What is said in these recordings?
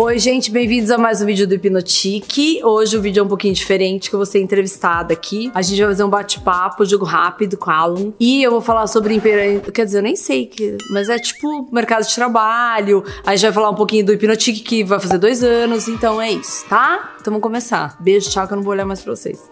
Oi, gente, bem-vindos a mais um vídeo do Hipnotique. Hoje o vídeo é um pouquinho diferente, que eu vou ser entrevistada aqui. A gente vai fazer um bate-papo, jogo rápido com a Alan. E eu vou falar sobre empreendedorismo. Quer dizer, eu nem sei, que, mas é tipo mercado de trabalho. A gente vai falar um pouquinho do Hipnotique, que vai fazer dois anos. Então é isso, tá? Então vamos começar. Beijo, tchau, que eu não vou olhar mais pra vocês.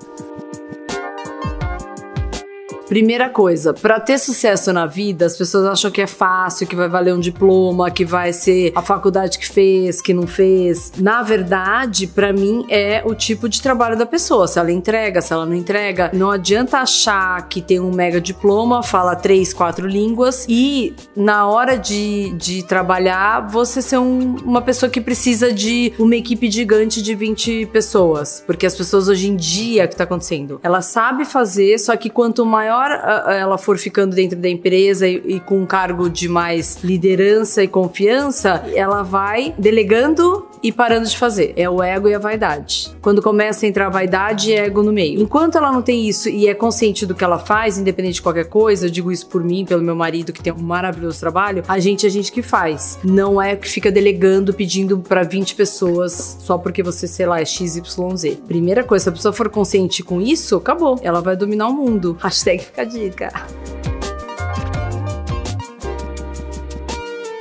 Primeira coisa, para ter sucesso na vida, as pessoas acham que é fácil, que vai valer um diploma, que vai ser a faculdade que fez, que não fez. Na verdade, para mim é o tipo de trabalho da pessoa. Se ela entrega, se ela não entrega, não adianta achar que tem um mega diploma, fala três, quatro línguas e na hora de, de trabalhar você ser um, uma pessoa que precisa de uma equipe gigante de 20 pessoas. Porque as pessoas hoje em dia, o que tá acontecendo? Ela sabe fazer, só que quanto maior maior ela for ficando dentro da empresa e, e com um cargo de mais liderança e confiança, ela vai delegando e parando de fazer. É o ego e a vaidade. Quando começa a entrar vaidade e ego no meio. Enquanto ela não tem isso e é consciente do que ela faz, independente de qualquer coisa, eu digo isso por mim, pelo meu marido que tem um maravilhoso trabalho, a gente é a gente que faz. Não é que fica delegando, pedindo para 20 pessoas só porque você, sei lá, é XYZ. Primeira coisa, se a pessoa for consciente com isso, acabou. Ela vai dominar o mundo. Hashtag fica a dica.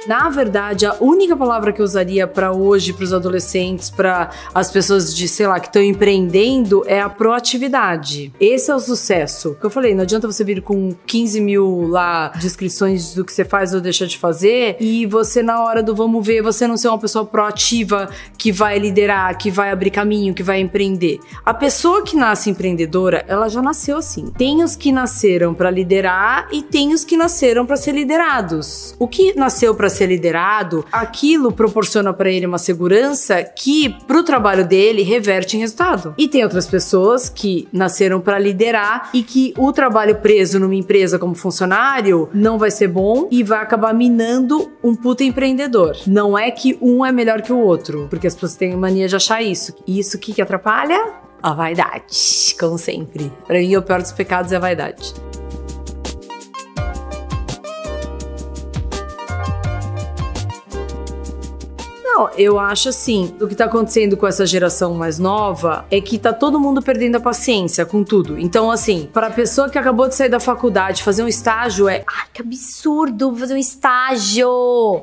Na verdade, a única palavra que eu usaria para hoje, para os adolescentes, para as pessoas de, sei lá, que estão empreendendo, é a proatividade. Esse é o sucesso. Que eu falei, não adianta você vir com 15 mil lá descrições do que você faz ou deixa de fazer e você, na hora do vamos ver, você não ser uma pessoa proativa que vai liderar, que vai abrir caminho, que vai empreender. A pessoa que nasce empreendedora, ela já nasceu assim. Tem os que nasceram para liderar e tem os que nasceram para ser liderados. O que nasceu para ser liderado, aquilo proporciona para ele uma segurança que pro trabalho dele reverte em resultado. E tem outras pessoas que nasceram para liderar e que o trabalho preso numa empresa como funcionário não vai ser bom e vai acabar minando um puta empreendedor. Não é que um é melhor que o outro, porque as pessoas têm mania de achar isso. E isso que, que atrapalha? A vaidade, como sempre. Para mim, o pior dos pecados é a vaidade. Não, eu acho assim, o que tá acontecendo com essa geração mais nova é que tá todo mundo perdendo a paciência com tudo. Então, assim, para a pessoa que acabou de sair da faculdade, fazer um estágio é, ai, que absurdo fazer um estágio.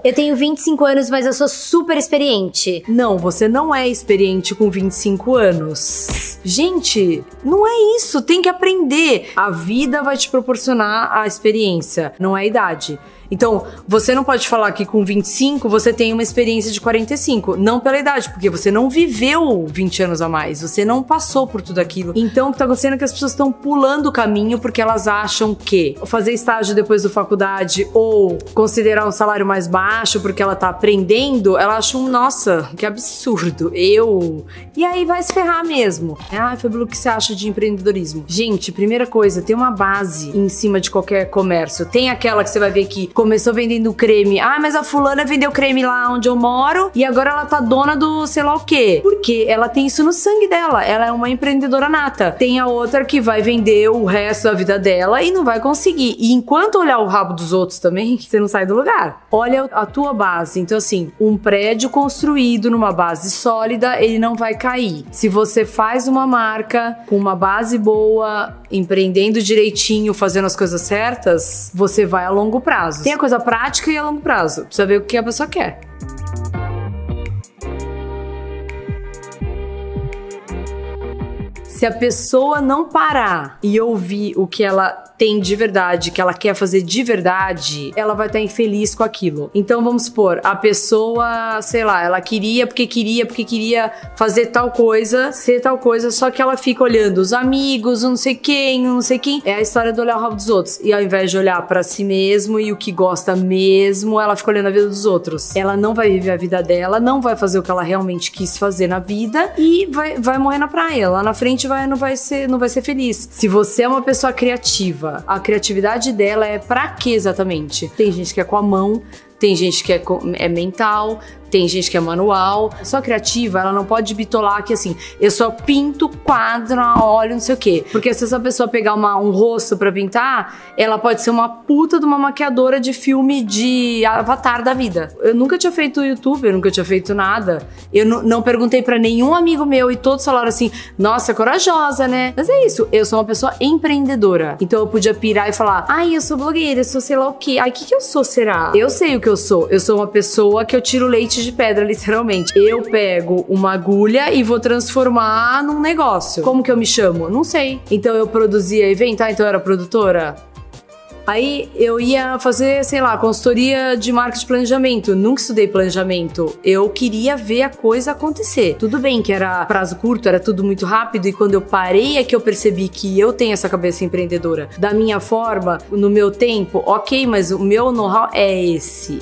Eu tenho 25 anos, mas eu sou super experiente. Não, você não é experiente com 25 anos. Gente, não é isso, tem que aprender. A vida vai te proporcionar a experiência, não é a idade. Então, você não pode falar que com 25 você tem uma experiência de 45. Não pela idade, porque você não viveu 20 anos a mais. Você não passou por tudo aquilo. Então, o que tá acontecendo é que as pessoas estão pulando o caminho porque elas acham que fazer estágio depois da faculdade ou considerar um salário mais baixo porque ela tá aprendendo, ela acha um, nossa, que absurdo. Eu. E aí vai se ferrar mesmo. Ah, Fabio, o que você acha de empreendedorismo? Gente, primeira coisa, tem uma base em cima de qualquer comércio. Tem aquela que você vai ver que começou vendendo creme. Ah, mas a fulana vendeu creme lá onde eu moro e agora ela tá dona do sei lá o quê. Porque ela tem isso no sangue dela. Ela é uma empreendedora nata. Tem a outra que vai vender o resto da vida dela e não vai conseguir. E enquanto olhar o rabo dos outros também, você não sai do lugar. Olha a tua base. Então, assim, um prédio construído numa base sólida, ele não vai cair. Se você faz uma marca com uma base boa, empreendendo direitinho, fazendo as coisas certas, você vai a longo prazo. Tem tem a coisa prática e a longo prazo. Precisa ver o que a pessoa quer. Se a pessoa não parar e ouvir o que ela tem de verdade, que ela quer fazer de verdade, ela vai estar infeliz com aquilo. Então vamos supor, a pessoa, sei lá, ela queria porque queria, porque queria fazer tal coisa, ser tal coisa, só que ela fica olhando os amigos, não sei quem, não sei quem. É a história do olhar o rabo dos outros. E ao invés de olhar para si mesmo e o que gosta mesmo, ela fica olhando a vida dos outros. Ela não vai viver a vida dela, não vai fazer o que ela realmente quis fazer na vida e vai, vai morrer na praia. Lá na frente vai, não vai ser, não vai ser feliz. Se você é uma pessoa criativa, a criatividade dela é para quê exatamente? Tem gente que é com a mão, tem gente que é, é mental, tem gente que é manual. Pessoa criativa, ela não pode bitolar que assim, eu só pinto quadro óleo, não sei o quê. Porque se essa pessoa pegar uma, um rosto para pintar, ela pode ser uma puta de uma maquiadora de filme de avatar da vida. Eu nunca tinha feito YouTube, eu nunca tinha feito nada. Eu não perguntei para nenhum amigo meu e todos falaram assim: nossa, corajosa, né? Mas é isso, eu sou uma pessoa empreendedora. Então eu podia pirar e falar: ai, eu sou blogueira, eu sou sei lá o quê. Ai, o que, que eu sou, será? Eu sei o que eu sou. Eu sou uma pessoa que eu tiro leite de pedra, literalmente. Eu pego uma agulha e vou transformar num negócio. Como que eu me chamo? Não sei. Então eu produzia evento, ah, então eu era produtora? Aí eu ia fazer, sei lá, consultoria de marketing de planejamento. Nunca estudei planejamento. Eu queria ver a coisa acontecer. Tudo bem que era prazo curto, era tudo muito rápido, e quando eu parei é que eu percebi que eu tenho essa cabeça empreendedora. Da minha forma, no meu tempo, ok, mas o meu know-how é esse.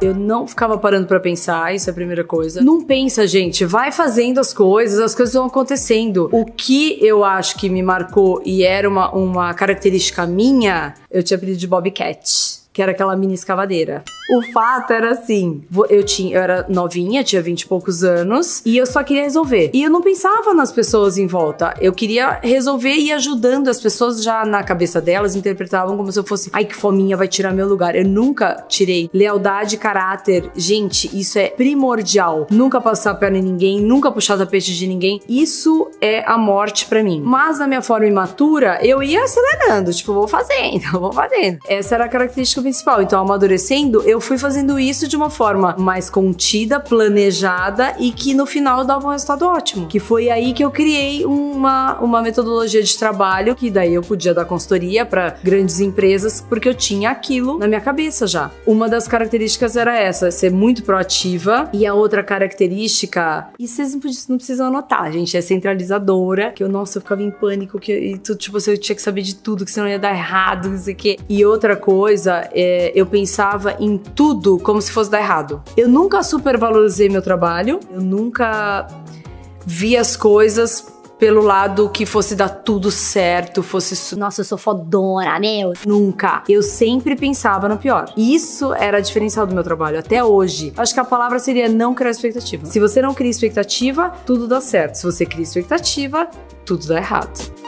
Eu não ficava parando para pensar, isso é a primeira coisa. Não pensa, gente, vai fazendo as coisas, as coisas vão acontecendo. O que eu acho que me marcou e era uma, uma característica minha, eu tinha apelido de Bobcat que era aquela mini escavadeira. O fato era assim, eu tinha, eu era novinha, tinha 20 e poucos anos, e eu só queria resolver. E eu não pensava nas pessoas em volta. Eu queria resolver e ir ajudando as pessoas já na cabeça delas, interpretavam como se eu fosse, ai que fominha vai tirar meu lugar. Eu nunca tirei lealdade, caráter. Gente, isso é primordial. Nunca passar a perna em ninguém, nunca puxar tapete de ninguém. Isso é a morte para mim. Mas na minha forma imatura, eu ia acelerando, tipo, vou fazendo, vou fazendo. Essa era a característica principal. Então, amadurecendo, eu fui fazendo isso de uma forma mais contida, planejada e que no final dava um resultado ótimo. Que foi aí que eu criei uma, uma metodologia de trabalho que daí eu podia dar consultoria para grandes empresas porque eu tinha aquilo na minha cabeça já. Uma das características era essa, ser muito proativa e a outra característica, e vocês não precisam anotar, gente, é centralizadora, que eu, nossa, eu ficava em pânico, que e tu, tipo, você tinha que saber de tudo, que senão ia dar errado, não sei o quê. E outra coisa é, eu pensava em tudo como se fosse dar errado. Eu nunca supervalorizei meu trabalho, eu nunca vi as coisas pelo lado que fosse dar tudo certo, fosse. Nossa, eu sou fodona, meu. Nunca. Eu sempre pensava no pior. Isso era a diferencial do meu trabalho até hoje. Acho que a palavra seria não criar expectativa. Se você não cria expectativa, tudo dá certo. Se você cria expectativa, tudo dá errado.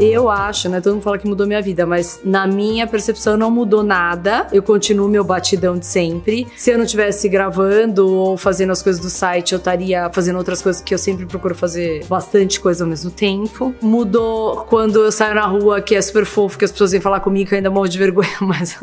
Eu acho, né? Todo mundo fala que mudou minha vida, mas na minha percepção não mudou nada. Eu continuo meu batidão de sempre. Se eu não estivesse gravando ou fazendo as coisas do site, eu estaria fazendo outras coisas que eu sempre procuro fazer bastante coisa ao mesmo tempo. Mudou quando eu saio na rua, que é super fofo, que as pessoas vêm falar comigo, que eu ainda morro de vergonha, mas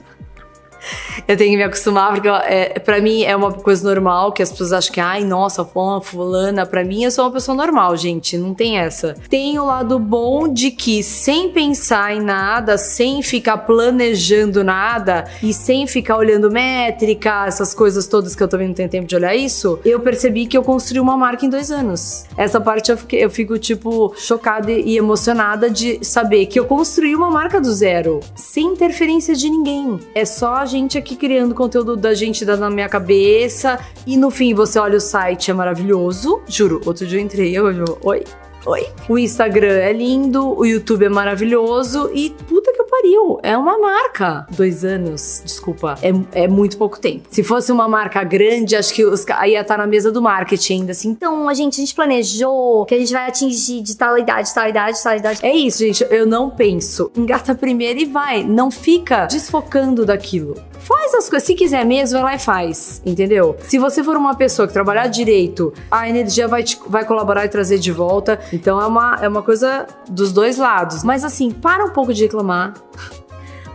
eu tenho que me acostumar, porque é, pra mim é uma coisa normal, que as pessoas acham que, ai, nossa, fulana, pra mim eu sou uma pessoa normal, gente, não tem essa. Tem o lado bom de que, sem pensar em nada, sem ficar planejando nada e sem ficar olhando métrica, essas coisas todas que eu também não tenho tempo de olhar isso, eu percebi que eu construí uma marca em dois anos. Essa parte eu, fiquei, eu fico, tipo, chocada e emocionada de saber que eu construí uma marca do zero, sem interferência de ninguém. É só a gente aqui criando conteúdo da gente dando na minha cabeça. E no fim, você olha o site, é maravilhoso. Juro, outro dia eu entrei, eu, eu oi, oi. O Instagram é lindo, o YouTube é maravilhoso e puta pariu, é uma marca. Dois anos, desculpa, é, é muito pouco tempo. Se fosse uma marca grande, acho que os, aí ia estar na mesa do marketing ainda assim. Então, a gente, a gente planejou que a gente vai atingir de tal idade, tal idade, tal idade. É isso, gente, eu não penso. Engata primeiro e vai. Não fica desfocando daquilo. Faz as coisas. Se quiser mesmo, vai lá e faz. Entendeu? Se você for uma pessoa que trabalhar direito, a energia vai, te, vai colaborar e trazer de volta. Então é uma, é uma coisa dos dois lados. Mas assim, para um pouco de reclamar.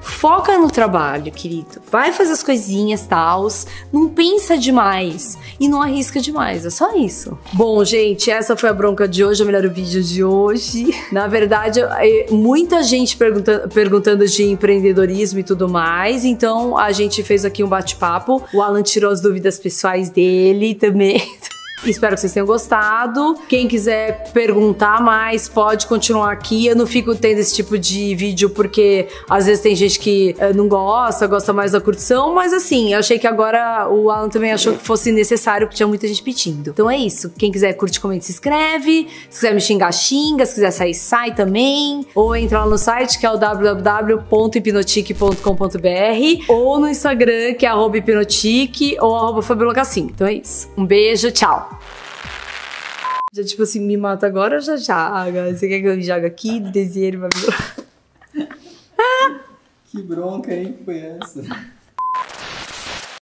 Foca no trabalho, querido. Vai fazer as coisinhas, tals. Não pensa demais e não arrisca demais. É só isso. Bom, gente, essa foi a bronca de hoje, o melhor vídeo de hoje. Na verdade, muita gente perguntando, perguntando de empreendedorismo e tudo mais. Então, a gente fez aqui um bate-papo. O Alan tirou as dúvidas pessoais dele também. Espero que vocês tenham gostado. Quem quiser perguntar mais, pode continuar aqui. Eu não fico tendo esse tipo de vídeo porque às vezes tem gente que eh, não gosta, gosta mais da curtição, mas assim, eu achei que agora o Alan também achou que fosse necessário, porque tinha muita gente pedindo. Então é isso. Quem quiser curte, comenta, se inscreve. Se quiser me xingar, xinga. Se quiser sair, sai também. Ou entra lá no site que é o www.hipnotique.com.br ou no Instagram que é hipnotique ou arroba Fabulocassim. Então é isso. Um beijo, tchau. Já, tipo assim, me mata agora ou já joga? Você quer que eu jogue aqui? Desenho, Que bronca, hein? Foi essa?